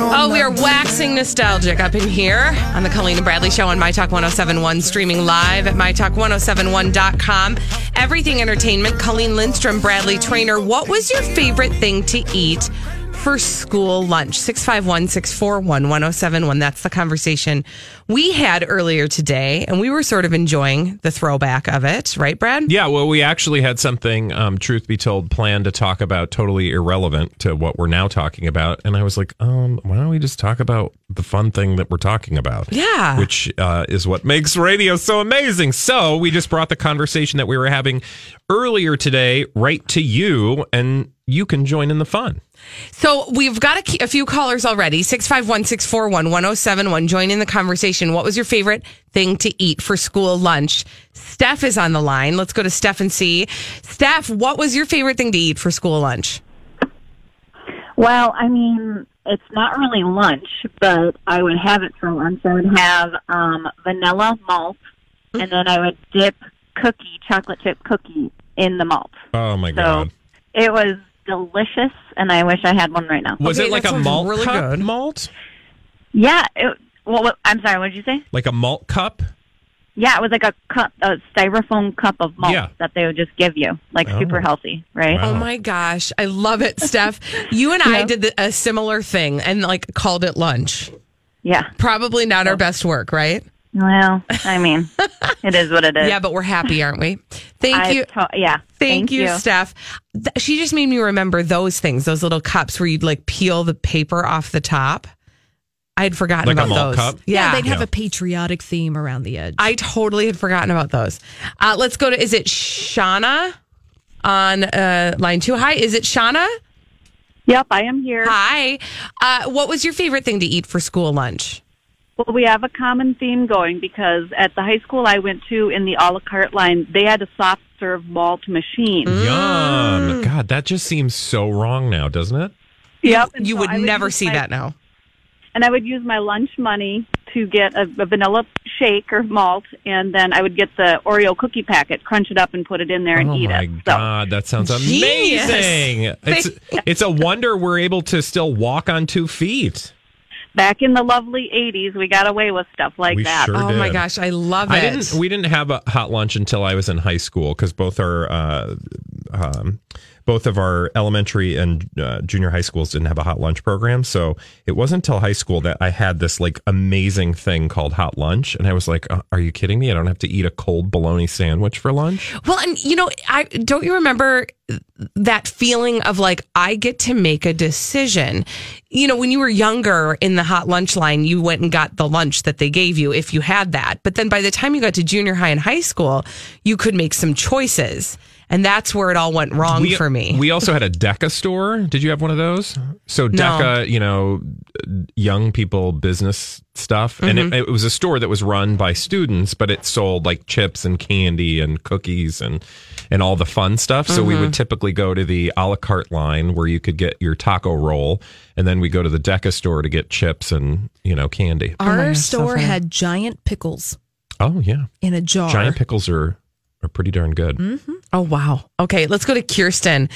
Oh, we are waxing nostalgic up in here on the Colleen and Bradley Show on My Talk 1071, streaming live at MyTalk1071.com. Everything Entertainment, Colleen Lindstrom, Bradley Traynor. What was your favorite thing to eat for school lunch? 651 641 1071. That's the conversation we had earlier today, and we were sort of enjoying the throwback of it, right, Brad? Yeah, well, we actually had something, um, truth be told, planned to talk about totally irrelevant to what we're now talking about. And I was like, um, why don't we just talk about the fun thing that we're talking about? Yeah. Which uh, is what makes radio so amazing. So we just brought the conversation that we were having earlier today right to you, and you can join in the fun. So we've got a, key- a few callers already 651 641 1071. Join in the conversation. What was your favorite thing to eat for school lunch? Steph is on the line. Let's go to Steph and see. Steph, what was your favorite thing to eat for school lunch? Well, I mean, it's not really lunch, but I would have it for lunch. I would have um, vanilla malt, and then I would dip cookie, chocolate chip cookie, in the malt. Oh, my So God. it was delicious, and I wish I had one right now. Was Okay, it like a malt really cup good. malt? Yeah. It, well, what, I'm sorry. What did you say? Like a malt cup? Yeah, it was like a cup, a styrofoam cup of malt Yeah. that they would just give you, like Oh. super healthy, right? Wow. Oh my gosh. I love it, Steph. You and I Yeah. did the, a similar thing and like called it lunch. Yeah. Probably not our best work, right? Well, I mean, it is what it is. Yeah, but we're happy, aren't we? Thank I you. to- yeah. Thank, you, Steph. Th- she just made me remember those things, those little cups where you'd like peel the paper off the top. I had forgotten Like about malt those. cup? Yeah, they'd have Yeah. a patriotic theme around the edge. I totally had forgotten about those. Uh, let's go to, is it Shauna on uh, line two? Hi, is it Shauna? Yep, I am here. Hi. Uh, what was your favorite thing to eat for school lunch? Well, we have a common theme going because at the high school I went to in the a la carte line, they had a soft serve malt machine. Mm. Yum. God, that just seems so wrong now, doesn't it? Yep. and You so would I never see my- that now. And I would use my lunch money to get a, a vanilla shake or malt, and then I would get the Oreo cookie packet, crunch it up, and put it in there and oh eat it. Oh my it. So, God, that sounds Genius. amazing. It's, it's a wonder we're able to still walk on two feet. Back in the lovely 80s, we got away with stuff like We that. sure Oh my gosh, I love it. Didn't. We didn't have a hot lunch until I was in high school because both our, uh, um, both of our elementary and uh, junior high schools didn't have a hot lunch program. So it wasn't until high school that I had this like amazing thing called hot lunch, and I was like, uh, "Are you kidding me? I don't have to eat a cold bologna sandwich for lunch." Well, and you know, I don't you remember that feeling of like I get to make a decision. You know, when you were younger in the hot lunch line, you went and got the lunch that they gave you if you had that. But then by the time you got to junior high and high school, you could make some choices. And that's where it all went wrong we, for me. We also had a Deca store. Did you have one of those? So Deca, you know, young people business stuff, and Mm-hmm. it, it was a store that was run by students, but it sold like chips and candy and cookies and and all the fun stuff. So Mm-hmm. we would typically go to the a la carte line where you could get your taco roll, and then we go to the Deca store to get chips and you know candy. Oh Our gosh, so store funny. had giant pickles Oh yeah, in a jar. giant pickles are are pretty darn good. Oh wow. Okay, let's go to Kirsten.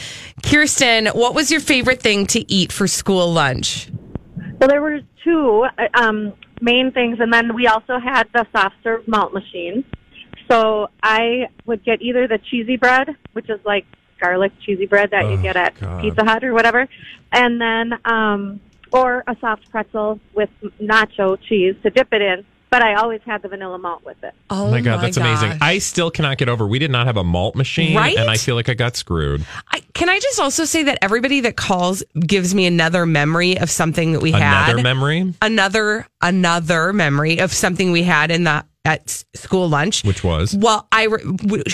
Kirsten, what was your favorite thing to eat for school lunch? Well, there were two uh, um, main things, and then we also had the soft serve malt machine. So I would get either the cheesy bread, which is like garlic cheesy bread that you Oh, get at God. Pizza Hut or whatever, and then um, or a soft pretzel with nacho cheese to dip it in. But I always had the vanilla malt with it. Oh my god, that's amazing. I still cannot get over. We did not have a malt machine, Right? and I feel like I got screwed. I, can I just also say that everybody that calls gives me another memory of something that we had. Another memory, another another memory of something we had in the at school lunch. which was Well, I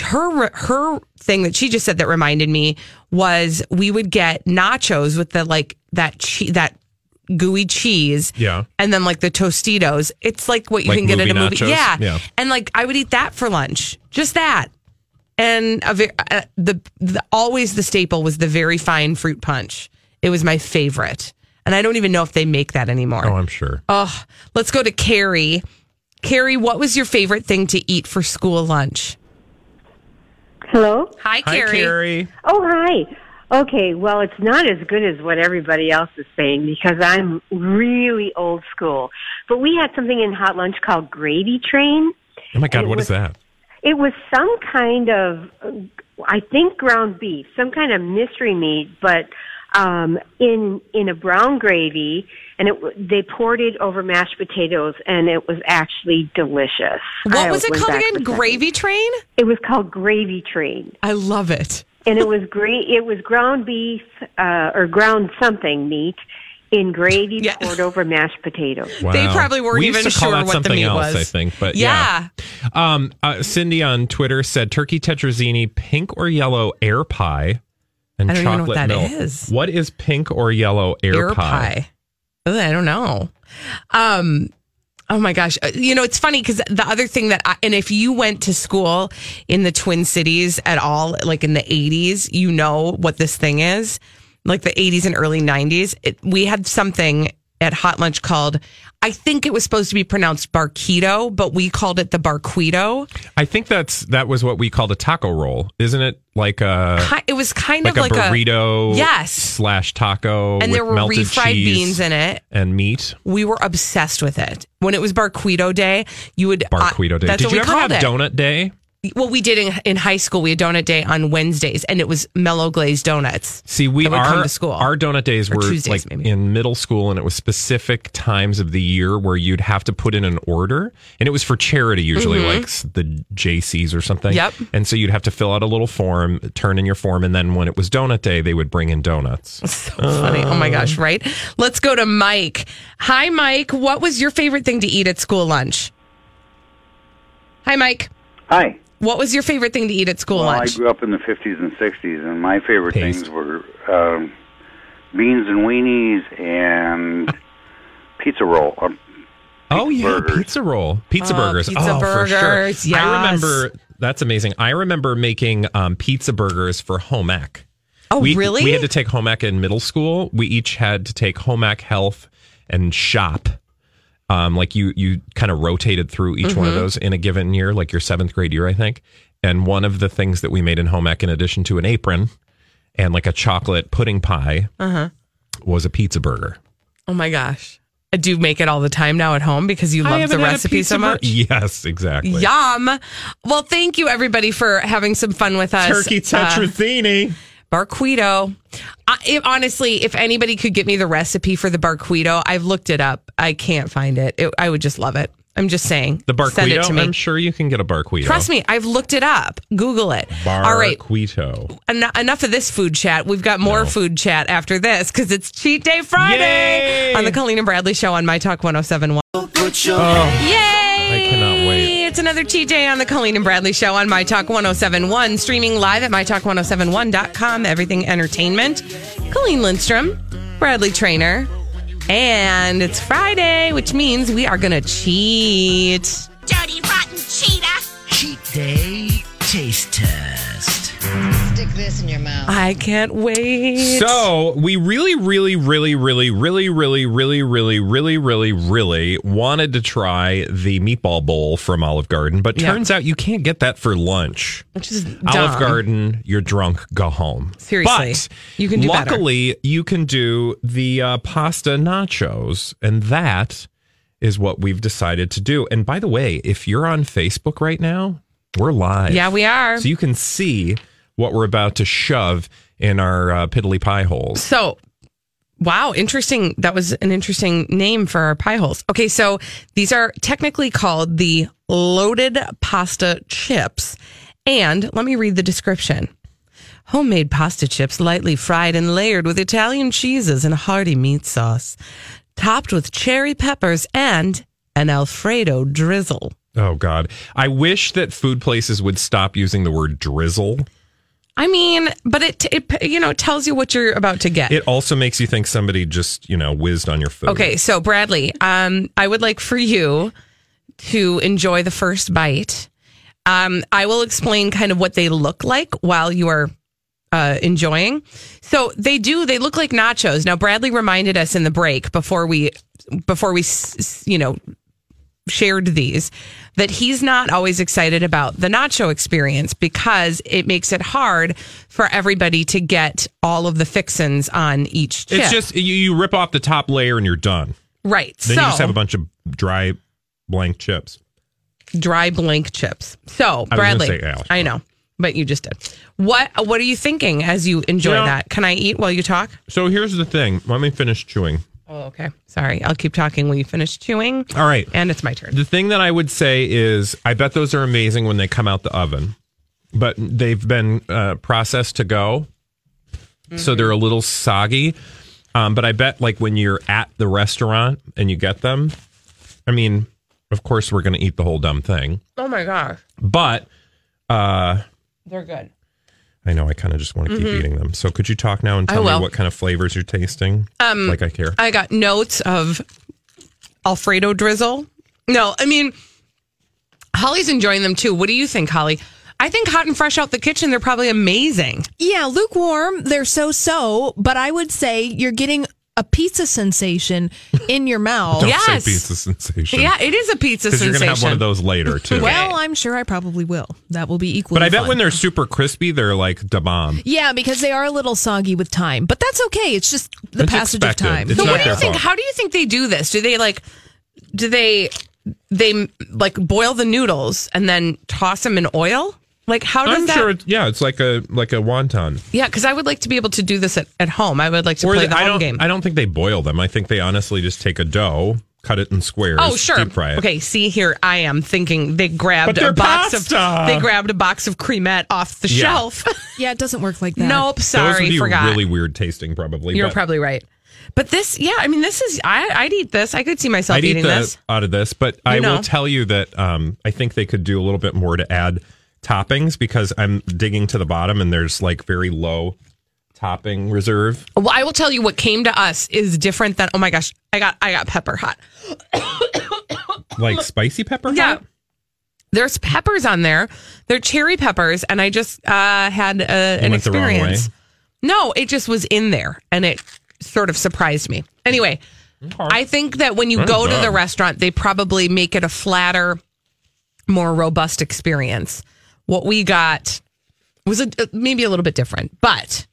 her her thing that she just said that reminded me was we would get nachos with the like that che- that gooey cheese. Yeah. And then like the Tostitos. It's like what you Like can get at a movie movie. nachos? Yeah. Yeah. And like I would eat that for lunch. Just that. And a ve- uh, the, the always the staple was the very fine fruit punch. It was my favorite. And I don't even know if they make that anymore. oh, I'm sure. Oh, let's go to Carrie. Carrie, what was your favorite thing to eat for school lunch? Hello? Hi, Hi, Carrie. Carrie. Oh, hi. Okay, well, it's not as good as what everybody else is saying because I'm really old school. But we had something in hot lunch called gravy train. Oh my god, And it what is was- that? It was some kind of, I think, ground beef, some kind of mystery meat, but um, in in a brown gravy, and it w- they poured it over mashed potatoes, and it was actually delicious. What I was it called again? for seconds. Gravy train? It was called gravy train. I love it. And it was great. It was ground beef uh, or ground something meat in gravy Yeah. poured over mashed potatoes. Wow. They probably weren't we used even to call sure that what the something meat else, was. I think, but yeah. Yeah. Um, uh, Cindy on Twitter said turkey tetrazzini, pink or yellow air pie, and I don't even know chocolate what milk. is. What is pink or yellow air, Air pie. Ugh, I don't know. Um, oh my gosh. Uh, You know, it's funny because the other thing that, I, and if you went to school in the Twin Cities at all, like in the 80s, you know what this thing is. Like the 80s and early 90s, it, we had something at Hot Lunch called, I think it was supposed to be pronounced Barquito, but we called it the Barquito. I think that's that was what we called a taco roll, isn't it? Like a It was kind like of like a burrito, Yes. slash taco, and with there were refried beans in it. and meat. We were obsessed with it. When it was Barquito Day, you would Barquito uh, day. That's Did you we ever have it. donut day? Well, we did in, in high school. We had donut day on Wednesdays, and it was mellow glazed donuts. See, we that would our, come to school. our donut days Or were Tuesdays, like maybe. in middle school, and it was specific times of the year where you'd have to put in an order, and it was for charity usually, like the JCs or something. Mm-hmm. Yep. And so you'd have to fill out a little form, turn in your form, and then when it was donut day, they would bring in donuts. So funny. Oh my gosh, right? Let's go to Mike. Hi, Mike. What was your favorite thing to eat at school lunch? Hi, Mike. Hi. What was your favorite thing to eat at school Well, I grew up in the 50s and 60s, and my favorite Paste. things were um, beans and weenies and pizza roll. Um, Oh yeah, burgers. pizza roll, pizza Oh, burgers. pizza oh, for sure. burgers, I remember that's amazing. I remember making um, pizza burgers for home ec. oh, we, really? We had to take home ec in middle school. We each had to take home ec, health, and shop. Um, like you, you kind of rotated through each one of Mm-hmm. those in a given year, like your seventh grade year, I think. And one of the things that we made in home ec, in addition to an apron and like a chocolate pudding pie, Uh-huh. was a pizza burger. oh my gosh. I do make it all the time now at home because you love the haven't had a recipe pizza so bur- much. yes, exactly. Yum. Well, thank you everybody for having some fun with us. Turkey Uh, tetrazzini. Barquito. I, if, honestly, if anybody could get me the recipe for the Barquito, I've looked it up. I can't find it. it I would just love it. I'm just saying. The Send it to Barquito, me. I'm sure you can get a Barquito. Trust me, I've looked it up. Google it. All right. Barquito. En- enough of this food chat. We've got more No. food chat after this because it's Cheat Day Friday Yay! on the Colleen and Bradley Show on My Talk 1071. Oh, Yay! I cannot wait. It's another Cheat Day on the Colleen and Bradley Show on My Talk 1071, streaming live at MyTalk1071.com. Everything Entertainment. Colleen Lindstrom, Bradley Traynor. And it's Friday, which means we are going to cheat. Dirty, rotten cheetah. Cheat Day Taste Test. Stick this in your mouth. I can't wait. So we really, really, really, really, really, really, really, really, really, really, really wanted to try the meatball bowl from Olive Garden, but Yeah. turns out you can't get that for lunch. which is dumb. Olive Garden, you're drunk, go home. Seriously. But You can do better. luckily, you can do the uh, pasta nachos, and that is what we've decided to do. And by the way, if you're on Facebook right now, we're live. Yeah, we are. So you can see what we're about to shove in our uh, piddly pie holes. So, Wow, interesting. That was an interesting name for our pie holes. Okay, so these are technically called the loaded pasta chips. And let me read the description. Homemade pasta chips, lightly fried and layered with Italian cheeses and a hearty meat sauce, topped with cherry peppers and an Alfredo drizzle. Oh God, I wish that food places would stop using the word drizzle. I mean, but it, it you know, it tells you what you're about to get. It also makes you think somebody just you know whizzed on your food. Okay, so Bradley, um, I would like for you to enjoy the first bite. Um, I will explain kind of what they look like while you are uh, enjoying. So they do. They look like nachos. Now, Bradley reminded us in the break before we before we you know shared these that he's not always excited about the nacho experience because it makes it hard for everybody to get all of the fixins on each chip. It's just you, you rip off the top layer and you're done. right. Then so you just have a bunch of dry blank chips. dry blank chips. So I Bradley, Alex. I know, but you just did. What What are you thinking as you enjoy You know- that? Can I eat while you talk? So here's the thing. Let me finish chewing. Oh, okay. Sorry, I'll keep talking when you finish chewing. All right. And it's my turn. The thing that I would say is, I bet those are amazing when they come out the oven, but they've been uh, processed to go, so they're a little soggy. Um, but I bet, like when you're at the restaurant and you get them, I mean, of course we're going to eat the whole dumb thing, Oh my gosh, but uh, they're good. I know I kind of just want to keep eating them. So could you talk now and tell me what kind of flavors you're tasting? Um, like I care. I got notes of Alfredo drizzle. No, I mean Holly's enjoying them too. What do you think, Holly? I think hot and fresh out the kitchen, they're probably amazing. Yeah, lukewarm. They're so so, but I would say you're getting a pizza sensation in your mouth. Don't yes. say pizza sensation. Yeah, it is a pizza because you're sensation. going to have one of those later too. Well, I'm sure I probably will. That will be equally. But I bet fun. when they're super crispy, they're like da bomb. Yeah, because they are a little soggy with time, but that's okay. It's just the It's passage expected. of time. It's So not what do you their think? fault. How do you think they do this? Do they like? Do they they like boil the noodles and then toss them in oil? Like how does I'm that? sure. It's, yeah, it's like a like a wonton. yeah, because I would like to be able to do this at, at home. I would like to Or play the- the I home don't. game. I don't think they boil them. I think they honestly just take a dough, cut it in squares. Oh sure. Deep fry it. Okay. See here, I am thinking they grabbed But they're a box pasta. of they grabbed a box of Creamette off the Yeah. shelf. Yeah, it doesn't work like that. nope. Those Sorry, would be forgot. really weird tasting, probably. You're but probably right. But this, yeah, I mean, this is I, I'd eat this. I could see myself I'd eat eating the, this. out of this, but I know. will tell you that um, I think they could do a little bit more to add toppings because I'm digging to the bottom and there's like very low topping reserve. Well, I will tell you what came to us is different than. Oh my gosh, I got I got pepper hot. Like spicy pepper? Yeah. hot? There's peppers on there. They're cherry peppers, and I just uh, had uh, an went the wrong way? experience. No, it just was in there, and it sort of surprised me. Anyway, I think that when you Very go to the restaurant, they probably make it a flatter, more robust experience. What we got was a, maybe a little bit different, but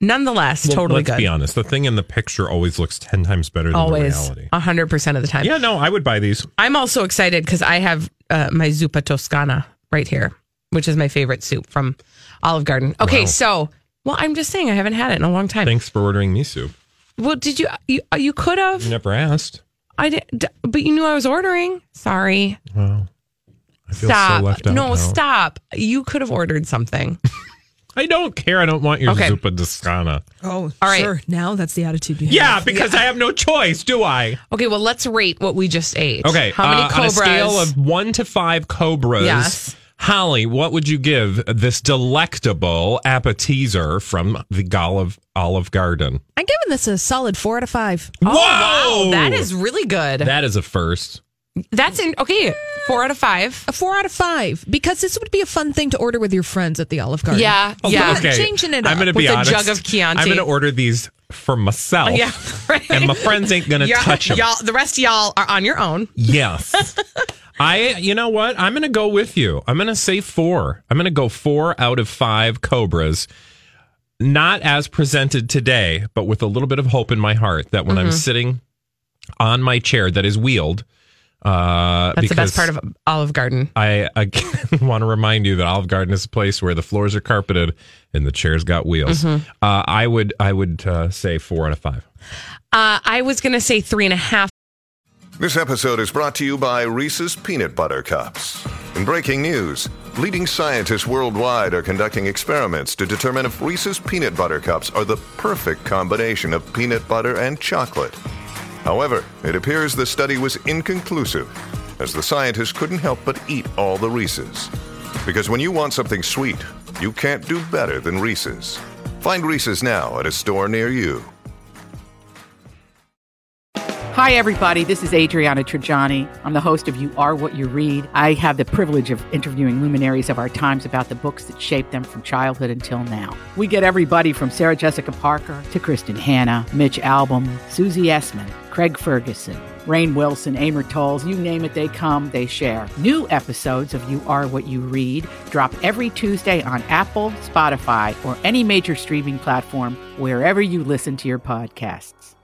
nonetheless, Well, totally let's good. be honest. The thing in the picture always looks 10 times better than Always, the reality. hundred percent of the time. Yeah, no, I would buy these. I'm also excited because I have uh, my zuppa toscana right here, which is my favorite soup from Olive Garden. Okay, Wow. so well, I'm just saying I haven't had it in a long time. Thanks for ordering me soup. well, did you? You, you could You have. never asked. I did, but you knew I was ordering. Sorry. Wow. I feel Stop. so left out. no, now. stop. You could have ordered something. I don't care. I don't want your Okay. zuppa Toscana. Oh, All right. sure. Now that's the attitude you have. Yeah, because I have no choice, do I? Okay, well, let's rate what we just ate. Okay. How many uh, cobras? On a scale of one to five cobras. Yes. Holly, what would you give this delectable appetizer from the Olive Olive Garden? I'm giving this a solid four out of five. Oh, Whoa! wow, that is really good. That is a first. That's in okay. Four out of five. A four out of five because this would be a fun thing to order with your friends at the Olive Garden. Yeah, Oh, yeah. okay. Changing it up I'm going to with be a jug of Chianti. I'm going to order these for myself. Yeah, right. And my friends ain't going to touch them. Y'all, the rest of y'all are on your own. Yes. I, you know what? I'm going to go with you. I'm going to say four. I'm going to go four out of five Cobras. Not as presented today, but with a little bit of hope in my heart that when I'm Mm-hmm. sitting on my chair that is wheeled, uh, That's the best part of Olive Garden. I again want to remind you that Olive Garden is a place where the floors are carpeted and the chairs got wheels. Mm-hmm. Uh, I would, I would uh, say four out of five. Uh, I was going to say three and a half. This episode is brought to you by Reese's Peanut Butter Cups. In breaking news, leading scientists worldwide are conducting experiments to determine if Reese's Peanut Butter Cups are the perfect combination of peanut butter and chocolate. However, it appears the study was inconclusive, as the scientists couldn't help but eat all the Reese's. Because when you want something sweet, you can't do better than Reese's. Find Reese's now at a store near you. Hi, everybody. This is Adriana Trigiani. I'm the host of You Are What You Read. I have the privilege of interviewing luminaries of our times about the books that shaped them from childhood until now. We get everybody from Sarah Jessica Parker to Kristin Hannah, Mitch Albom, Susie Essman, Craig Ferguson, Rainn Wilson, Amor Towles, you name it, they come, they share. New episodes of You Are What You Read drop every Tuesday on Apple, Spotify, or any major streaming platform wherever you listen to your podcasts.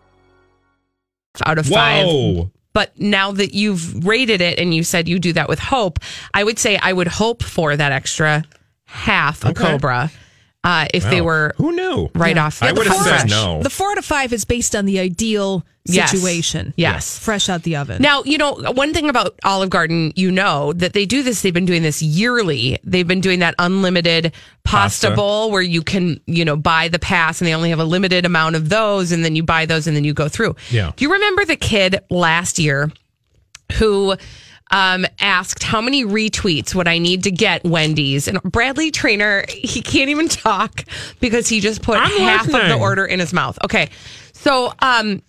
out of five. But now that you've rated it and you said you do that with hope, I would say I would hope for that extra half a Okay. Cobra uh, if they were Who knew? right off. I would have said no. The four out of five is based on the ideal Yes. situation. Yes. Fresh out the oven. Now, you know, one thing about Olive Garden, you know, that they do this, they've been doing this yearly. They've been doing that unlimited pasta, Pasta. bowl where you can, you know, buy the pass and they only have a limited amount of those and then you buy those and then you go through. Yeah. Do you remember the kid last year who um, asked how many retweets would I need to get Wendy's? And Bradley Traynor, he can't even talk because he just put I'm half of the order in his mouth. Okay. So, um,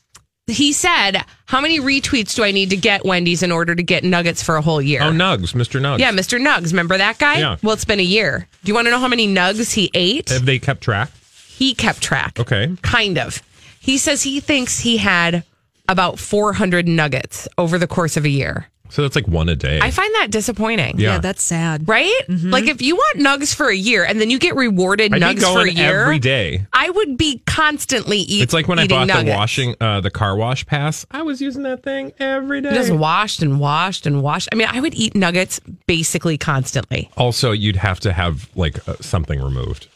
he said, How many retweets do I need to get Wendy's in order to get nuggets for a whole year? Oh, Nugs, Mr. Nugs. Yeah, Mr. Nugs. Remember that guy? Yeah. Well, it's been a year. Do you want to know how many nugs he ate? Have they kept track? He kept track. Okay. Kind of. He says he thinks he had about 400 nuggets over the course of a year. So that's like one a day. I find that disappointing. Yeah. yeah, that's sad. Right? Like if you want nugs for a year and then you get rewarded I'd be nugs for a going year every day. I would be constantly eat, It's like when I eating bought the washing, uh, the car wash pass. I was using that thing every day. Just washed and washed and washed. I mean, I would eat nuggets basically constantly. Also, you'd have to have like uh, something removed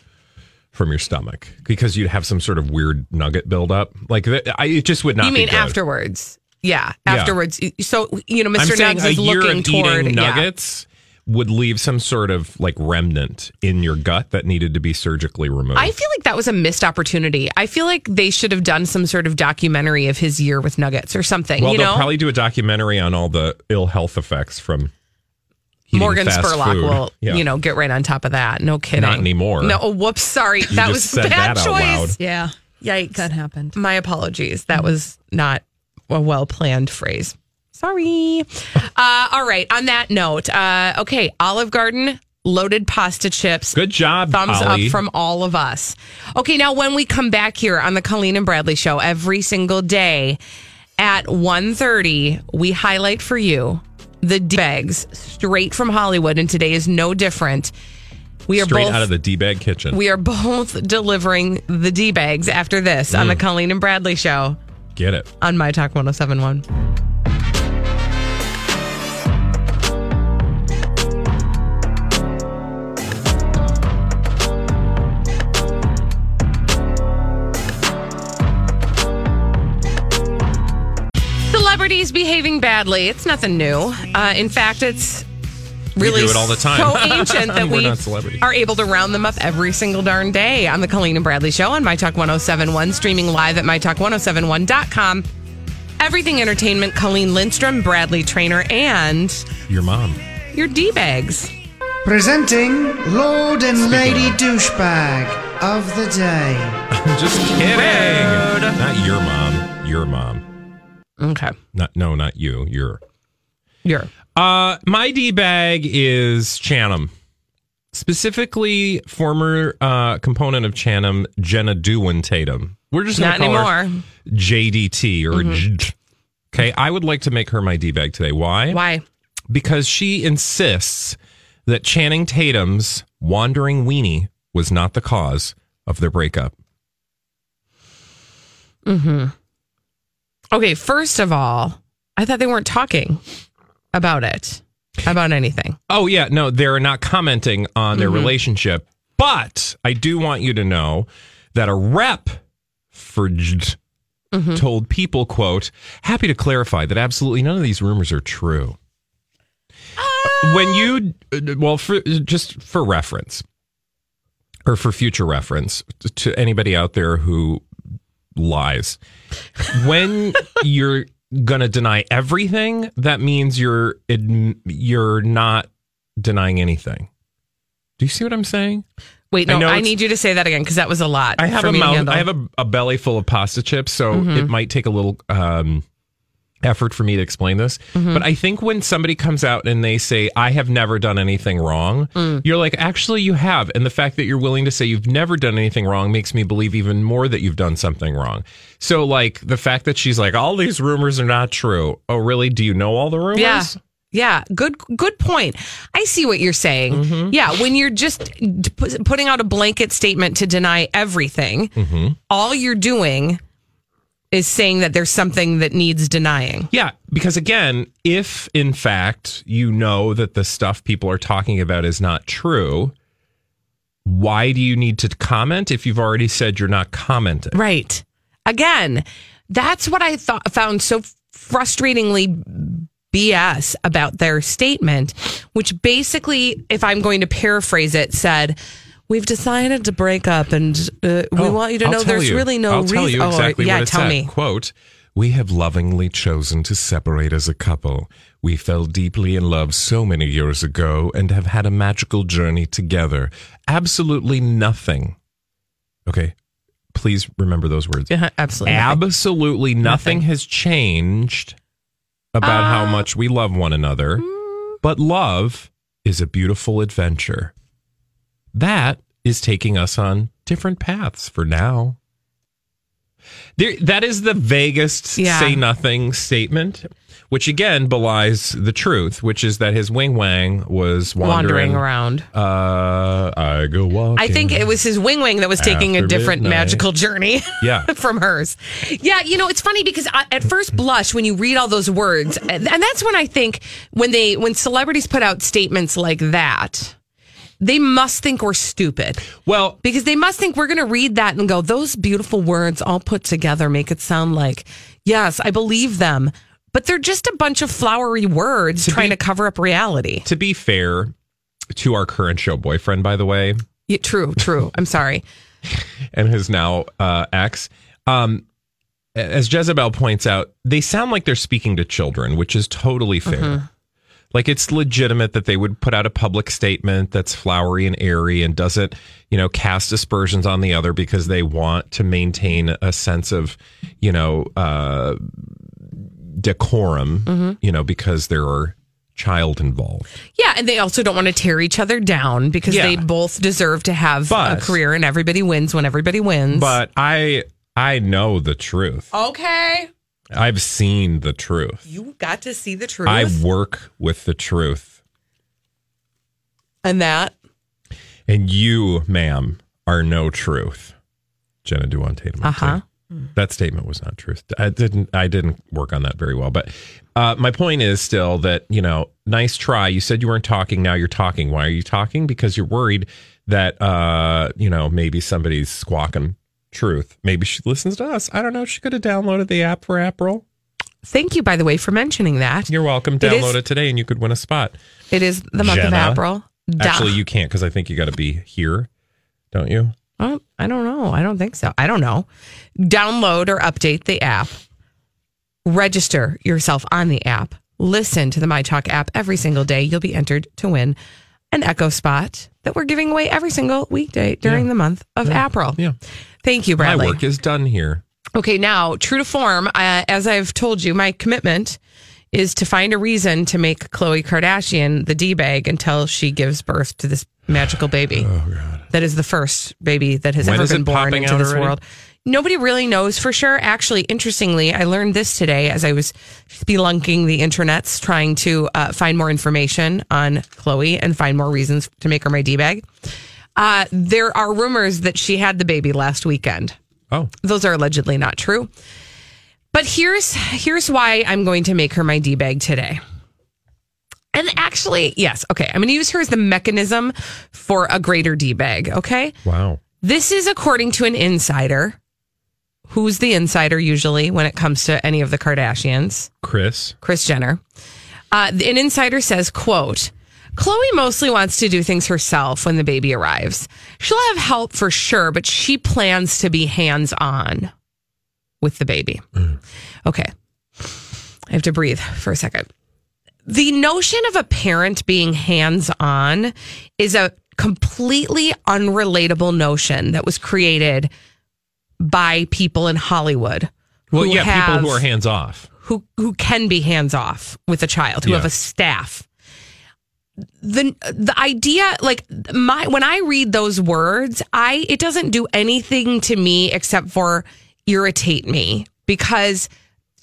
from your stomach because you'd have some sort of weird nugget buildup. Like th- I, it just would not. you be mean good. afterwards? Yeah, Yeah. afterwards. So you know, Mr. saying Nugs is year looking of toward eating yeah. nuggets would leave some sort of like remnant in your gut that needed to be surgically removed. I feel like that was a missed opportunity. I feel like they should have done some sort of documentary of his year with nuggets or something. well, you they'll know, probably do a documentary on all the ill health effects from Morgan fast Spurlock food. will, Yeah. you know, get right on top of that. No kidding. Not anymore. No, oh, whoops, sorry. You that just was a said bad that out choice. loud. Yeah, Yikes. that happened. My apologies. That mm. was not a well planned phrase. Sorry. Uh, all right. On that note, uh, okay, Olive Garden loaded pasta chips. Good job, Thumbs up from all of us. Okay, now when we come back here on the Colleen and Bradley show every single day at 1.30, we highlight for you the D bags straight from Hollywood, and today is no different. We are straight both out of the D bag kitchen. we are both delivering the D bags after this on the Mm. Colleen and Bradley show Get it. on My Talk 1071. Celebrities behaving badly. It's nothing new. Uh, in fact, it's really do it all the time. so ancient that We're not celebrities. are able to round them up every single darn day on the Colleen and Bradley Show on My Talk 1071, streaming live at MyTalk1071.com. Everything Entertainment, Colleen Lindstrom, Bradley Traynor, and Your mom. your D bags. Presenting Lord and Lady Douchebag of the Day. Just kidding. Not your mom. Your mom. Okay. Not no, not you. Your. Your. Uh, my D bag is Chanum. Specifically, former uh, component of Chanum, Jenna Dewan Tatum. We're just Not call her anymore. JDT or Mhm. J- okay. I would like to make her my D bag today. Why? Why? Because she insists that Channing Tatum's wandering weenie was not the cause of their breakup. Mm-hmm. Okay, first of all, I thought they weren't talking about it, about anything. Oh yeah, no, they're not commenting on their Mhm. relationship. But I do want you to know that a rep for Mm-hmm. told People, quote, happy to clarify that absolutely none of these rumors are true. when you, well, for, just for reference or for future reference to anybody out there who lies, when you're going to deny everything, that means you're, you're not denying anything. Do you see what I'm saying? Wait, no, know I, need you to say that again because that was a lot. I have a mouth. I have a, a belly full of pasta chips, so Mhm. it might take a little um, effort for me to explain this. Mhm. But I think when somebody comes out and they say, "I have never done anything wrong," Mm. you're like, "Actually, you have." And the fact that you're willing to say you've never done anything wrong makes me believe even more that you've done something wrong. So, like the fact that she's like, "All these rumors are not true." Oh, really? Do you know all the rumors? Yeah. Yeah, good good point. I see what you're saying. Mm-hmm. Yeah, when you're just putting out a blanket statement to deny everything, Mm-hmm. all you're doing is saying that there's something that needs denying. Yeah, because again, if in fact you know that the stuff people are talking about is not true, why do you need to comment if you've already said you're not commenting? Right. Again, that's what I thought found so frustratingly BS about their statement, which basically, if I'm going to paraphrase it, said, We've decided to break up, and uh, we Oh, want you to I'll know there's you. really no I'll reason. tell you Oh, exactly yeah, what it tell me. Quote, we have lovingly chosen to separate as a couple. We fell deeply in love so many years ago and have had a magical journey together. Absolutely nothing. Okay. Please remember those words. Yeah, absolutely. nothing. Absolutely nothing, has changed about how Uh, much we love one another. mm. But love is a beautiful adventure. That is taking us on different paths for now. There, that is the vaguest Yeah. say nothing statement, which again belies the truth, which is that his wing wang was wandering, Wandering around. Uh, I go walking. I think it was his wing wing that was taking a different midnight. magical journey Yeah. from hers. Yeah, you know, it's funny because I, at first blush when you read all those words, and that's when I think when they when celebrities put out statements like that, they must think we're stupid. Well, because they must think we're going to read that and go, those beautiful words all put together make it sound like, yes, I believe them. But they're just a bunch of flowery words trying to cover up reality. To be fair to our current show boyfriend, by the way, Yeah, true, true. I'm sorry. and his now uh, ex. Um, as Jezebel points out, they sound like they're speaking to children, which is totally fair. Mhm. Like it's legitimate that they would put out a public statement that's flowery and airy and doesn't, you know, cast aspersions on the other because they want to maintain a sense of, you know, uh, decorum, Mhm. you know, because there are child involved. Yeah, and they also don't want to tear each other down because Yeah. they both deserve to have But- a career and everybody wins when everybody wins. But I I know the truth. okay, I've seen the truth. you got to see the truth. I work with the truth. and that And you, ma'am, are no truth. Jenna Dewan Tatum. Uh-huh. That statement was not truth. I didn't I didn't work on that very well. But uh, my point is still that, you know, nice try. You said you weren't talking, now you're talking. Why are you talking? Because you're worried that uh, you know, maybe somebody's squawking truth. Maybe she listens to us. I don't know. She could have downloaded the app for April. Thank you, by the way, for mentioning that. You're welcome. It Download is- it today and you could win a spot. It is the month Jenna. of April. Da- Actually, you can't because I think you got to be here, don't you? I don't know. I don't think so. I don't know. Download or update the app. Register yourself on the app. Listen to the My Talk app every single day. You'll be entered to win an Echo spot that we're giving away every single weekday during Yeah. the month of Yeah. April. Yeah. Thank you, Bradley. My work is done here. Okay, now, true to form, uh, as I've told you, my commitment is to find a reason to make Khloe Kardashian the D bag until she gives birth to this magical baby. Oh, God. That is the first baby that has When ever been born into this already? world. Nobody really knows for sure. Actually, interestingly, I learned this today as I was spelunking the internets trying to uh, find more information on Khloe and find more reasons to make her my D bag. Uh, there are rumors that she had the baby last weekend. Oh. Those are allegedly not true. But here's here's why I'm going to make her my D bag today. And actually, yes, okay. I'm going to use her as the mechanism for a greater D bag, okay? Wow. This is according to an insider who's the insider usually when it comes to any of the Kardashians? Chris. Kris Jenner. Uh, an insider says, quote, Khloe mostly wants to do things herself when the baby arrives. She'll have help for sure, but she plans to be hands on with the baby. Mm. Okay. I have to breathe for a second. The notion of a parent being hands on is a completely unrelatable notion that was created by people in Hollywood. Well, yeah, have- people who are hands off. who who can be hands off with a child, who have a staff. The the idea, like my when I read those words, I it doesn't do anything to me except for irritate me because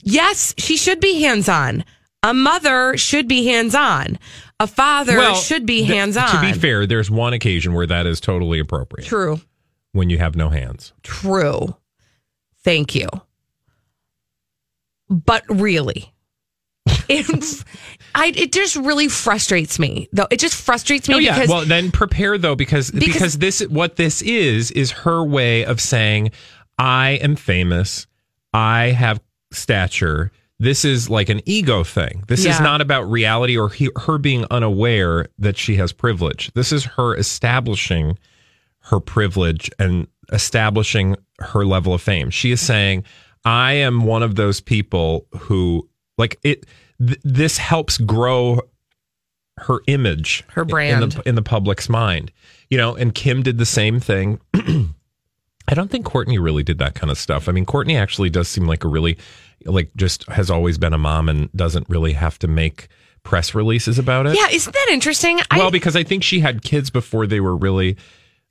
yes, she should be hands on. A mother should be hands on. A father Well, should be hands on. To be fair, there's one occasion where that is totally appropriate. True. When you have no hands. True. Thank you. But really, it, I, it just really frustrates me. Though it just frustrates me Oh yeah. because Well, then prepare though, because, Because- because this what this is is her way of saying, "I am famous. I have stature." This is like an ego thing. This is not about reality or he, her being unaware that she has privilege. This is her establishing her privilege and establishing her level of fame. She is saying, "I am one of those people who like it." Th- this helps grow her image, Her in brand. the, in the public's mind. You know, and Kim did the same thing. I don't think Kourtney really did that kind of stuff. I mean, Kourtney actually does seem like a really, like, just has always been a mom and doesn't really have to make press releases about it. yeah, isn't that interesting? Well, because I think she had kids before they were really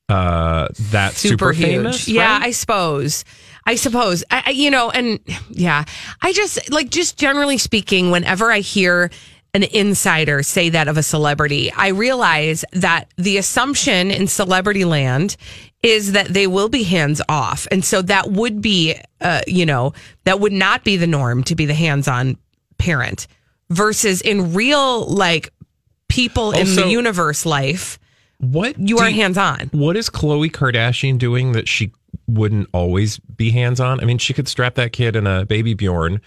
uh that super, huge. famous. Yeah, right? I suppose. I suppose. I, I- you know, and yeah, I just like just generally speaking, whenever I hear an insider say that of a celebrity, I realize that the assumption in celebrity land is that they will be hands off, and so that would be, uh, you know, that would not be the norm to be the hands on parent. Versus in real like people in the universe life, what you are hands on. What is Khloe Kardashian doing that she wouldn't always be hands on? I mean, she could strap that kid in a baby Bjorn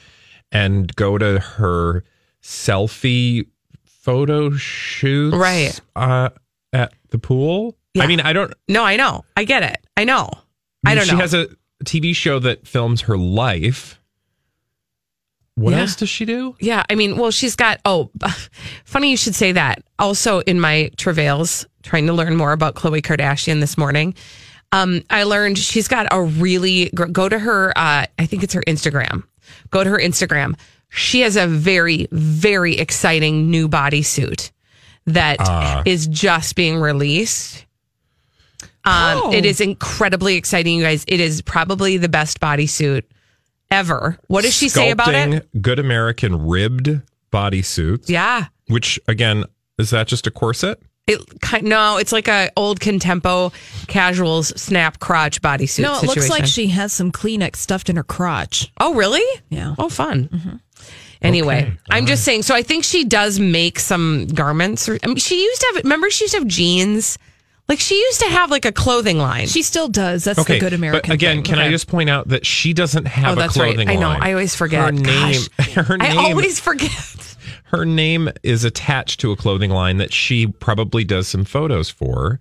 and go to her selfie photo shoots Right. uh, at the pool. I mean, I don't. No, I know. I get it. I know. I mean, don't she know. has a TV show that films her life. What Yeah. else does she do? Yeah, I mean, well, she's got. Oh, funny you should say that. Also, in my travails, trying to learn more about Khloe Kardashian this morning, um, I learned she's got a really go to her. Uh, I think it's her Instagram. Go to her Instagram. She has a very, very exciting new bodysuit that is Ah. just being released. Um, Oh. It is incredibly exciting, you guys. It is probably the best bodysuit ever. What does she say about it? Good American ribbed bodysuits. Yeah. Which again is that just a corset? It ki- no, it's like a old contempo casuals snap crotch bodysuit. No, it looks like she has some Kleenex stuffed in her crotch. Oh, really? Yeah. Oh, fun. Mm-hmm. Anyway, Okay, I'm just saying. So I think she does make some garments. Or, I mean, she used to have. Remember, she used to have jeans. Like she used to have like a clothing line. She still does. That's the good American But again, thing. can I just point out that she doesn't oh, have Oh, a that's right. clothing I know. line. I always forget. Her name. Her I name. always forget. Her name is attached to a clothing line that she probably does some photos for,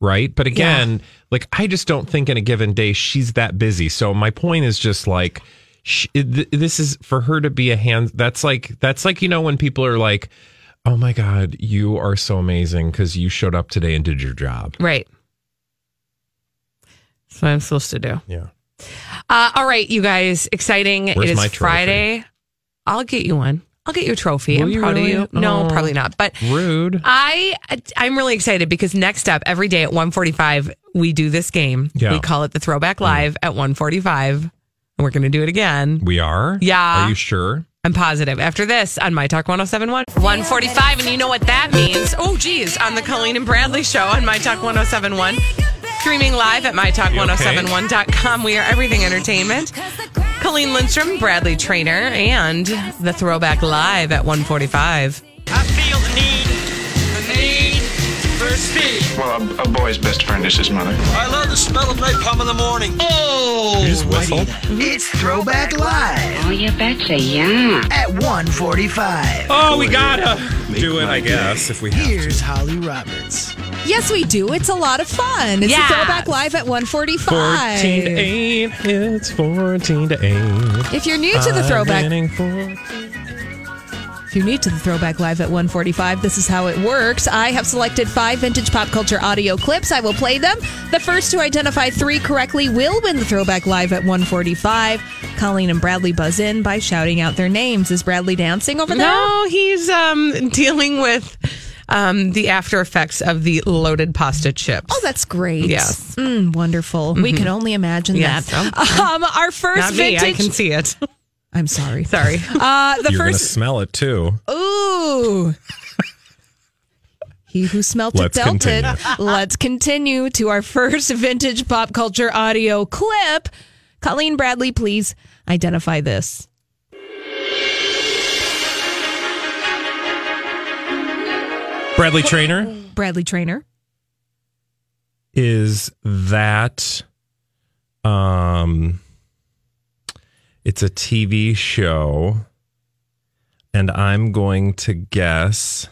right? But again, like I just don't think in a given day she's that busy. So my point is just like she, th- this is for her to be a hand. That's like that's like you know when people are like, "Oh my god, you are so amazing because you showed up today and did your job." Right. That's what I'm supposed to do. Yeah. Uh, all right, you guys, exciting. Where's it is? Friday. I'll get you one. I'll get you a trophy. Will I'm you proud really? of you. No, Oh. probably not. But Rude. I I'm really excited because next up every day at 1:45 we do this game. Yeah. We call it the Throwback mm. Live at 1:45 and we're going to do it again. We are. Yeah. Are you sure? I'm positive. After this on My Talk 1071. 145 and you know what that means. Oh geez, on the Colleen and Bradley show on My Talk 1071. Streaming live at mytalk1071.com. We are everything entertainment. Colleen Lindstrom, Bradley Traynor, and the Throwback Live at 145. I feel the need, the need thirsty. Well, a, a boy's best friend is his mother. I love the smell of napalm in the morning. Oh, You just whistle. It's Throwback Live. Oh, you betcha, yeah. At 145. Oh, we gotta do it, I guess, if we have Here's Holly Roberts. Yes, we do. It's a lot of fun. It's Yes. a throwback live at 145. 14 to 8. It's 14 to 8. If you're new to the I'm throwback, winning for- if you're new to the throwback live at 145, this is how it works. I have selected five vintage pop culture audio clips. I will play them. The first to identify three correctly will win the throwback live at 145. Colleen and Bradley buzz in by shouting out their names. Is Bradley dancing over there? No, he's um, dealing with um, the after effects of the loaded pasta chips. Oh, that's great. Yes. Mm, wonderful. We can only imagine Yes. that. Um, our first Not me. I can see it. I'm sorry. Sorry. Uh, the You're going to first. smell it too. Ooh. He who smelt Let's it felt continue. it. Let's continue to our first vintage pop culture audio clip. Colleen Bradley, please identify this. Bradley Traynor, Bradley Traynor. is that um it's a TV show and I'm going to guess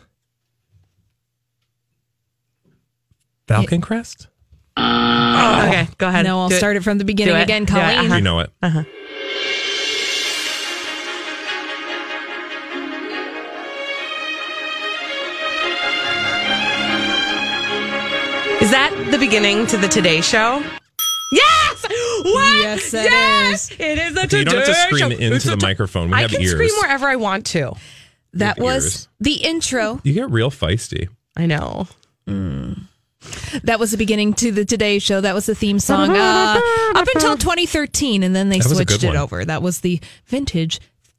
Falcon Crest? Oh. okay, go ahead. No, I'll Do start it from the beginning again, Do it. Colleen. Uh-huh. You know it. Uh-huh. Is that the beginning to the Today Show? Yes! What? Yes, it yes! It is the Okay, Today you don't have to scream Show. into It's the T- microphone. We I have can ears. scream wherever I want to. That was ears. the intro. You get real feisty. I know. That was the beginning to the Today Show. That was the theme song uh, up until 2013, and then they That switched it one. over. That was the vintage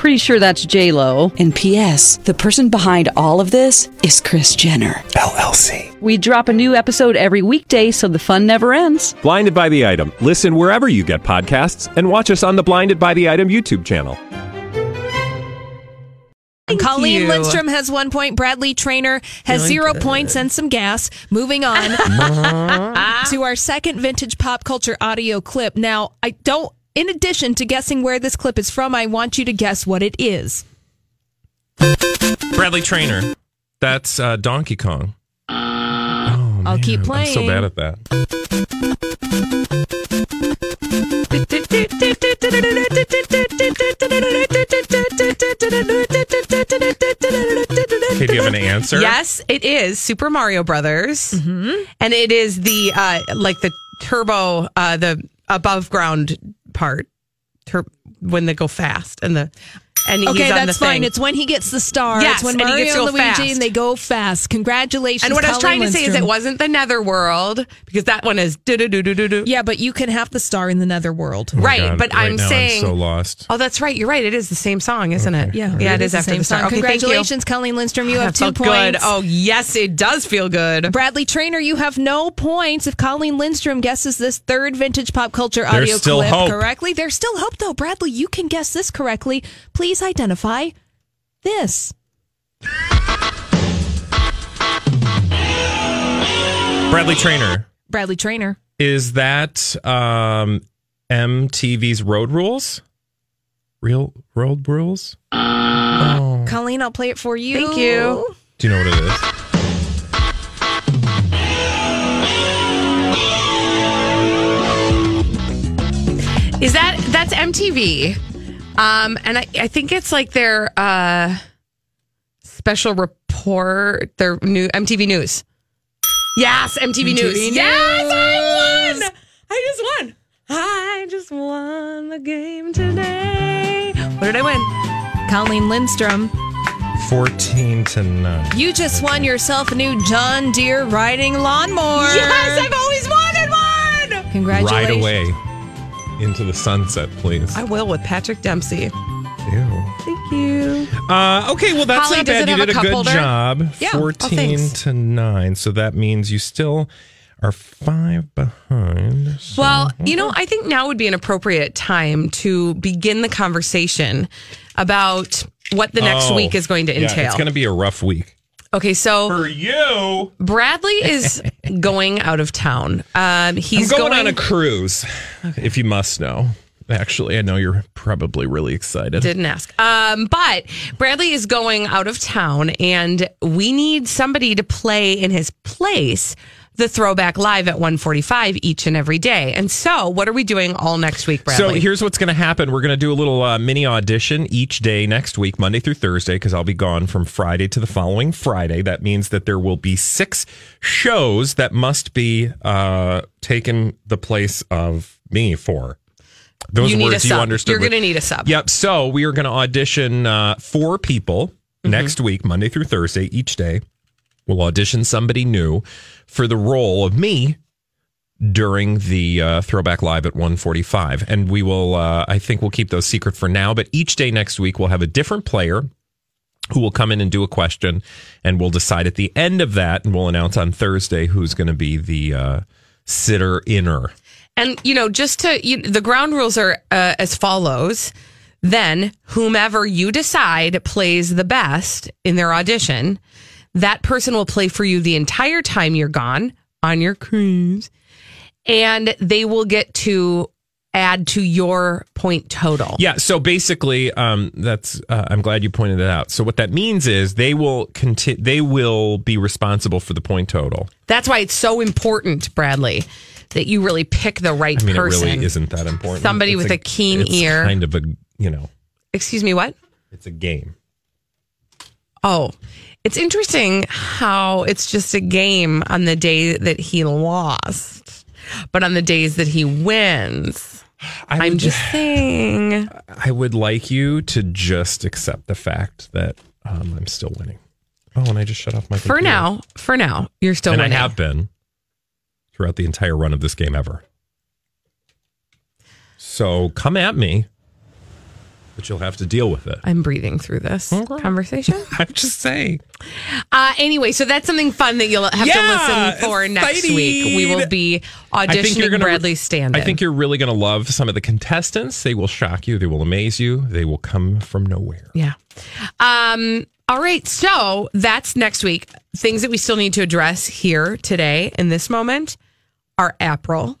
Pretty sure that's J Lo. And P.S. The person behind all of this is Kris Jenner. LLC. We drop a new episode every weekday, so the fun never ends. Blinded by the item. Listen wherever you get podcasts, and watch us on the Blinded by the Item YouTube channel. Colleen you. Lindstrom has one point. Bradley Traynor has Feeling zero good. points and some gas. Moving on to our second vintage pop culture audio clip. Now, I don't, in addition to guessing where this clip is from, I want you to guess what it is. Bradley Traynor. That's uh, Donkey Kong. Oh, I'll keep playing. I'm so bad at that. Okay, do you have an answer? Yes, it is Super Mario Brothers, Mm-hmm. and it is the uh, like the turbo, uh, the above ground part, tur- when they go fast, and the and Okay, he's on that's the fine. thing. It's when he gets the star. Yes, it's when and he Mario gets and Luigi fast. and they go fast. Congratulations. and what I was Colleen trying to say is it wasn't the Netherworld because that one is do do do do do do. Yeah, but you can have the star in the netherworld. Oh Right, God, but right I'm now saying- so lost. Oh, that's Right, you're right. It is the same song, isn't it? Yeah, yeah, it is, the after same the star. song. Okay, thank you. Congratulations, Colleen Lindstrom. You ah, have That two felt points. good. Oh yes, it does feel good. Bradley Traynor, you have no points. If Colleen Lindstrom guesses this third vintage pop culture audio clip hope. correctly, there's still hope though. Bradley, you can guess this correctly. Please identify this. Bradley Traynor. Bradley Traynor. Is that um, MTV's Road Rules? Real Road Rules? Oh. Colleen, I'll play it for you. Thank you. Do you know what it is? Is that that's MTV? Um, and I, I think it's like their uh special report, their new MTV News. Yes, MTV, News. MTV Yes, I won. I just won. I just won the game today. What did I win? Colleen Lindstrom, 14 to 9. you just won yourself a new John Deere riding lawnmower. Yes, I've always wanted one. Congratulations. Right away into the sunset, please. I will with Patrick Dempsey. Ew. Thank you. Uh, okay, well that's Holly, not bad. You did a good holder? job. Yeah. Fourteen to nine. So that means you still are five behind. So- Well, you know, I think now would be an appropriate time to begin the conversation about what the next Oh, week is going to yeah, entail. it's going to be a rough week. Okay, so For you, Bradley is going out of town. Um, he's I'm going, on a cruise. If you must know. Actually, I know you're probably really excited. Didn't ask. Um, but Bradley is going out of town, and we need somebody to play in his place the throwback live at 145 each and every day. And so, what are we doing all next week, Bradley? So here's what's going to happen. We're going to do a little uh, mini audition each day next week, Monday through Thursday, because I'll be gone from Friday to the following Friday. That means that there will be six shows that must be uh, taken the place of me for. Those You need a words you understood. You're gonna need a sub. Yep. So we are going to audition uh, four people Mm-hmm. next week, Monday through Thursday, each day. We'll audition somebody new for the role of me during the uh, throwback live at 145 and we will uh, i think we'll keep those secret for now but each day next week we'll have a different player who will come in and do a question and we'll decide at the end of that and we'll announce on thursday who's going to be the uh, sitter inner And you know, just to you, the ground rules are uh, as follows. Then, whomever you decide plays the best in their audition, that person will play for you the entire time you're gone on your cruise, and they will get to add to your point total. yeah so basically um, that's uh, i'm glad you pointed that out so what that means is they will conti- they will be responsible for the point total That's why it's so important, Bradley, that you really pick the right i mean person. it really isn't that important Somebody It's with a keen it's ear. kind of a you know Excuse me, what? it's a game Oh, it's interesting how it's just a game on the day that he lost, but on the days that he wins, I I'm would- just saying. I would like you to just accept the fact that um, I'm still winning. Oh, and I just shut off my For now, for now, you're still and winning. I have been throughout the entire run of this game ever. So come at me, but you'll have to deal with it. I'm breathing through this conversation. I'm just saying. Uh, anyway, so that's something fun that you'll have Yeah, to listen for next week. We will be auditioning Bradley's stand I think you're really going to love some of the contestants. They will shock you. They will amaze you. They will come from nowhere. Yeah. Um, all right. So that's next week. Things that we still need to address here today in this moment are April.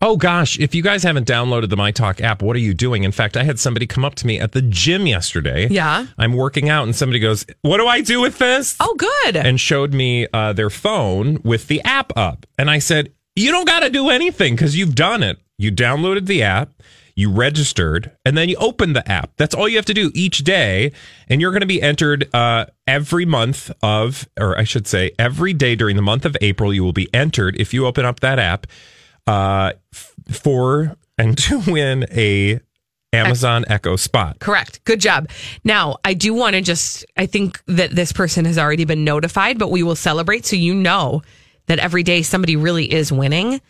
Oh gosh, if you guys haven't downloaded the My Talk app, what are you doing? In fact, I had somebody come up to me at the gym yesterday. Yeah. I'm working out and somebody goes, "What do I do with this?" Oh, good. And showed me uh, their phone with the app up. And I said, "You don't got to do anything cuz you've done it. You downloaded the app, you registered, and then you opened the app. That's all you have to do each day, and you're going to be entered uh, every month of or I should say every day during the month of April you will be entered if you open up that app uh, for and to win a Amazon Echo Spot. Correct. Good job. Now, I do want to just, I think that this person has already been notified, but we will celebrate so you know that every day somebody really is winning.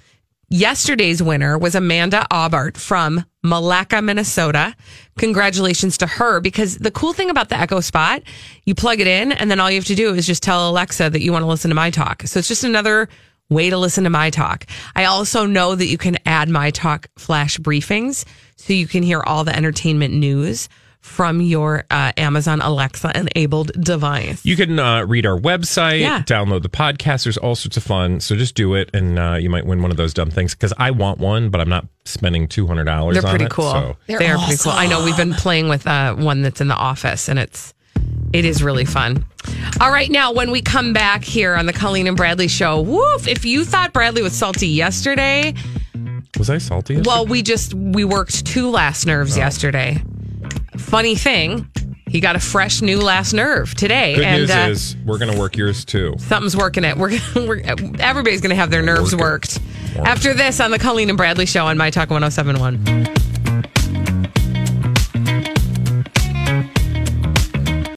Yesterday's winner was Amanda Aubart from Malacca, Minnesota. Congratulations to her because the cool thing about the Echo Spot, you plug it in and then all you have to do is just tell Alexa that you want to listen to my talk. So it's just another way to listen to my talk. I also know that you can add my talk flash briefings so you can hear all the entertainment news from your uh, Amazon Alexa enabled device. You can uh, read our website, Yeah. download the podcast. There's all sorts of fun. So just do it, and uh, you might win one of those dumb things. Because I want one, but I'm not spending two hundred dollars. They're on pretty it, cool. so- They're, pretty cool. I know we've been playing with uh, one that's in the office, and it's it is really fun. All right, now when we come back here on the Colleen and Bradley show, woof! If you thought Bradley was salty yesterday, Was I salty? yesterday? well, we just we worked two last nerves yesterday. Funny thing, he got a fresh new last nerve today, Good and news uh, is we're going to work yours too. Something's working it. We're, we're everybody's going to have their nerves Work worked. After this on the Colleen and Bradley show on My Talk 1071.